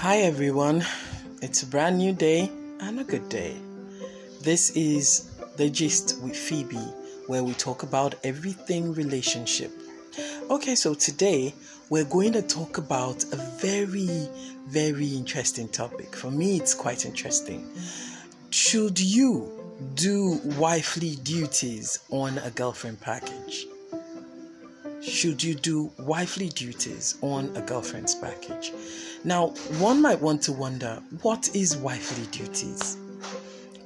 Hi everyone, it's a brand new day and a good day. This is The Gist with Phoebe, where we talk about everything relationship. Okay, so today we're going to talk about a very, very interesting topic. For me, it's quite interesting. Should you do wifely duties on a girlfriend package? Should you do wifely duties on a girlfriend's package? Now, one might want to wonder what is wifely duties?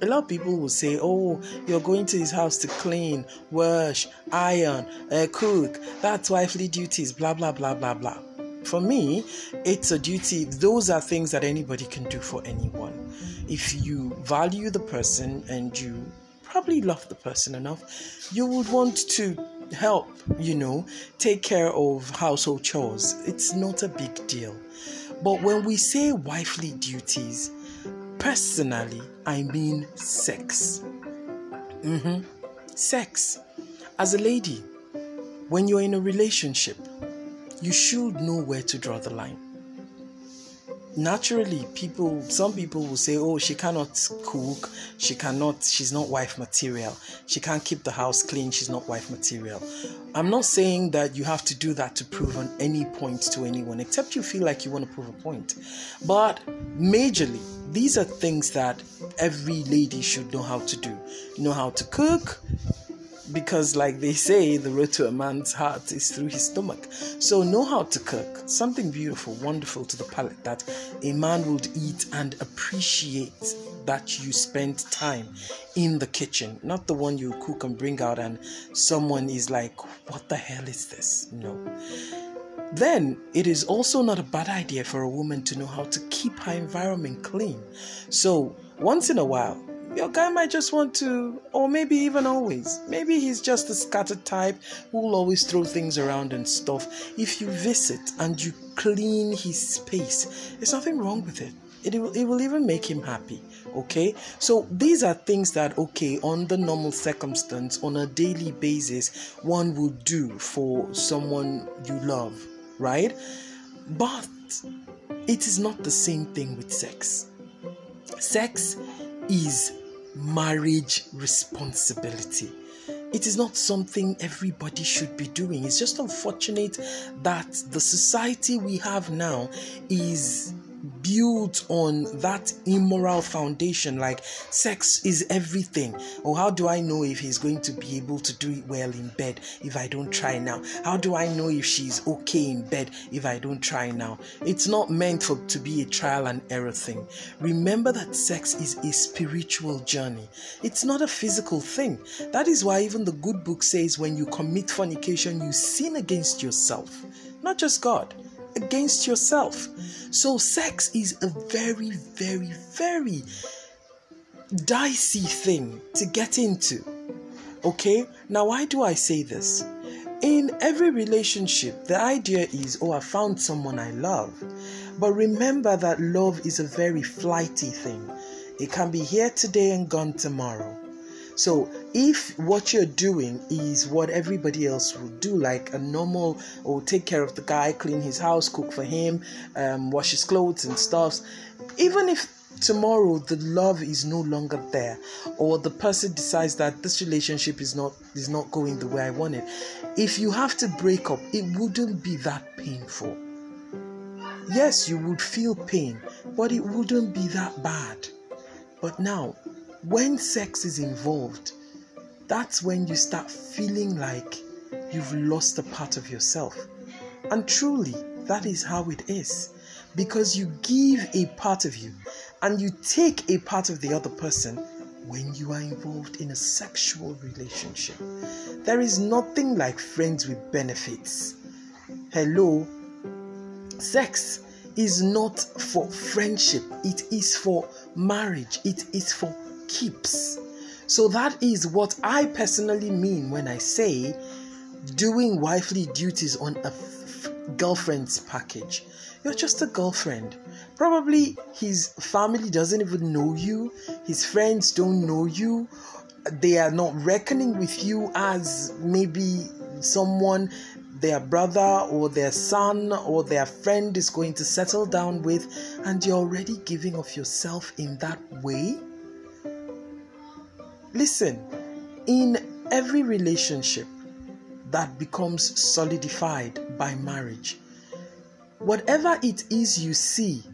A lot of people will say, Oh, you're going to his house to clean, wash, iron, uh, cook. That's wifely duties, blah, blah, blah, blah, blah. For me, it's a duty. Those are things that anybody can do for anyone. If you value the person and you probably love the person enough, you would want to help, you know, take care of household chores. It's not a big deal. But when we say wifely duties, personally, I mean sex. Mm-hmm. Sex. As a lady, when you're in a relationship, you should know where to draw the line naturally people some people will say oh she cannot cook. She cannot she's not wife material. She can't keep the house clean. She's not wife material. I'm not saying that you have to do that to prove on any point to anyone except you feel like you want to prove a point. But majorly these are things that every lady should know how to do. Know how to cook because like they say the road to a man's heart is through his stomach. So know how to cook something beautiful wonderful to the palate that a man would eat and appreciate that you spend time in the kitchen not the one you cook and bring out and someone is like what the hell is this? No. Then it is also not a bad idea for a woman to know how to keep her environment clean. So once in a while your guy might just want to, or maybe even always. Maybe he's just a scattered type who will always throw things around and stuff. If you visit and you clean his space, there's nothing wrong with it. It will, it will even make him happy. Okay, so these are things that, okay, on the normal circumstance, on a daily basis, one would do for someone you love, right? But it is not the same thing with sex. Sex is marriage responsibility. It is not something everybody should be doing. It's just unfortunate that the society we have now is built on that immoral foundation like sex is everything. Or how do i know if he's going to be able to do it well in bed if i don't try now? How do i know if she's okay in bed if i don't try now? It's not meant for to be a trial and error thing. Remember that sex is a spiritual journey. It's not a physical thing. That is why even the good book says when you commit fornication you sin against yourself not just god against yourself. So, sex is a very, very, very dicey thing to get into. Okay, now why do I say this? In every relationship, the idea is, oh, I found someone I love. But remember that love is a very flighty thing, it can be here today and gone tomorrow. So if what you're doing is what everybody else would do, like a normal or take care of the guy, clean his house, cook for him, um, wash his clothes and stuff, even if tomorrow the love is no longer there or the person decides that this relationship is not is not going the way I want it if you have to break up it wouldn't be that painful. Yes you would feel pain but it wouldn't be that bad. But now when sex is involved, that's when you start feeling like you've lost a part of yourself. And truly, that is how it is. Because you give a part of you and you take a part of the other person when you are involved in a sexual relationship. There is nothing like friends with benefits. Hello? Sex is not for friendship, it is for marriage, it is for keeps. So that is what I personally mean when I say doing wifely duties on a f- girlfriend's package. You're just a girlfriend. Probably his family doesn't even know you, his friends don't know you, they are not reckoning with you as maybe someone their brother or their son or their friend is going to settle down with, and you're already giving of yourself in that way? Listen, in every relationship that becomes solidified by marriage, whatever it is you see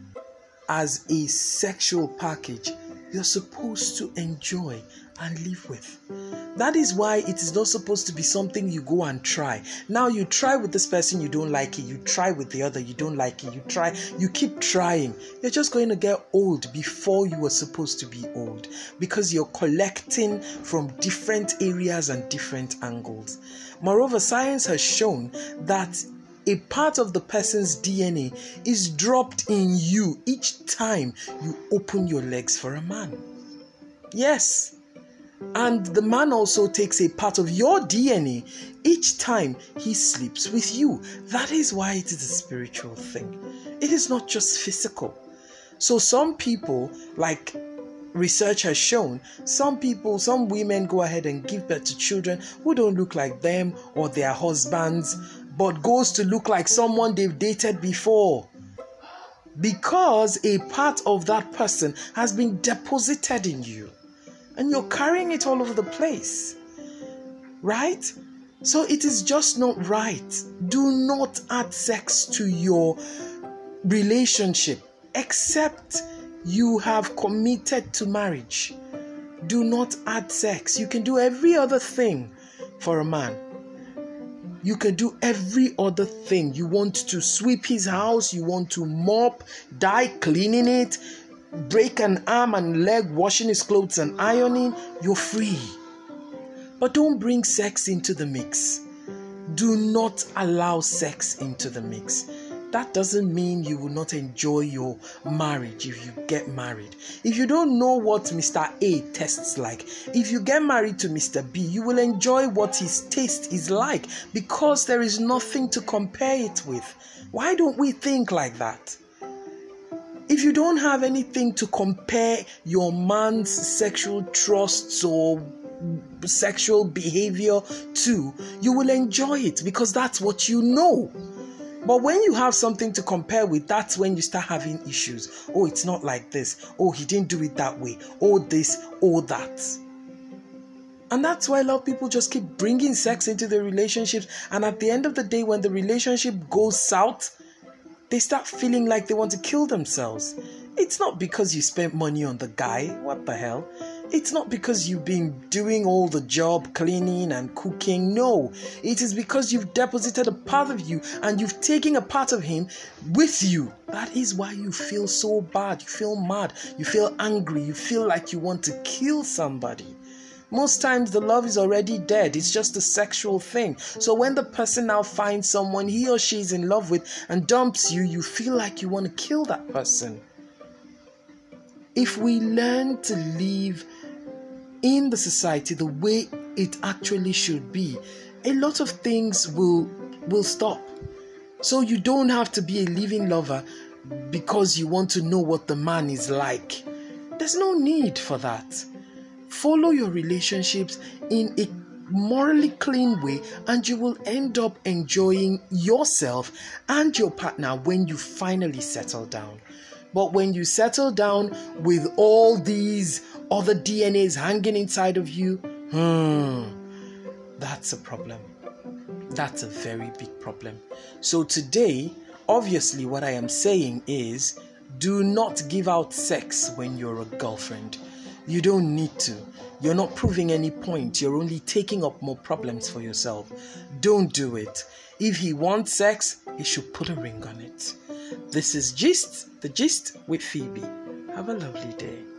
as a sexual package, you're supposed to enjoy and live with. That is why it is not supposed to be something you go and try. Now you try with this person, you don't like it. You try with the other, you don't like it. You try, you keep trying. You're just going to get old before you were supposed to be old because you're collecting from different areas and different angles. Moreover, science has shown that a part of the person's DNA is dropped in you each time you open your legs for a man. Yes. And the man also takes a part of your DNA each time he sleeps with you. That is why it is a spiritual thing. It is not just physical. So, some people, like research has shown, some people, some women go ahead and give birth to children who don't look like them or their husbands, but goes to look like someone they've dated before because a part of that person has been deposited in you and you're carrying it all over the place. Right? So it is just not right. Do not add sex to your relationship except you have committed to marriage. Do not add sex. You can do every other thing for a man. You can do every other thing. You want to sweep his house, you want to mop, die cleaning it, break an arm and leg washing his clothes and ironing, you're free. But don't bring sex into the mix. Do not allow sex into the mix. That doesn't mean you will not enjoy your marriage if you get married. If you don't know what Mr. A tastes like, if you get married to Mr. B, you will enjoy what his taste is like because there is nothing to compare it with. Why don't we think like that? If you don't have anything to compare your man's sexual trusts or sexual behavior to, you will enjoy it because that's what you know. But when you have something to compare with, that's when you start having issues. Oh, it's not like this. Oh, he didn't do it that way. Oh, this, oh, that. And that's why a lot of people just keep bringing sex into their relationships. And at the end of the day, when the relationship goes south, they start feeling like they want to kill themselves. It's not because you spent money on the guy. What the hell? It's not because you've been doing all the job, cleaning and cooking. No, it is because you've deposited a part of you and you've taken a part of him with you. That is why you feel so bad. You feel mad. You feel angry. You feel like you want to kill somebody. Most times the love is already dead. It's just a sexual thing. So when the person now finds someone he or she is in love with and dumps you, you feel like you want to kill that person. If we learn to live in the society the way it actually should be, a lot of things will will stop. So you don't have to be a living lover because you want to know what the man is like. There's no need for that. Follow your relationships in a morally clean way, and you will end up enjoying yourself and your partner when you finally settle down. But when you settle down with all these other DNAs hanging inside of you, hmm, that's a problem. That's a very big problem. So, today, obviously, what I am saying is do not give out sex when you're a girlfriend. You don't need to. You're not proving any point. You're only taking up more problems for yourself. Don't do it. If he wants sex, he should put a ring on it. This is Gist, the Gist with Phoebe. Have a lovely day.